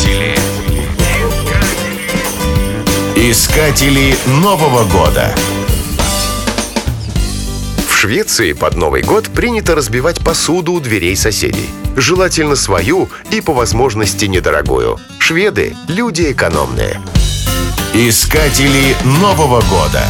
Искатели. Искатели Нового года. В Швеции под Новый год принято разбивать посуду у дверей соседей. Желательно свою и по возможности недорогую. Шведы – люди экономные. Искатели Нового года.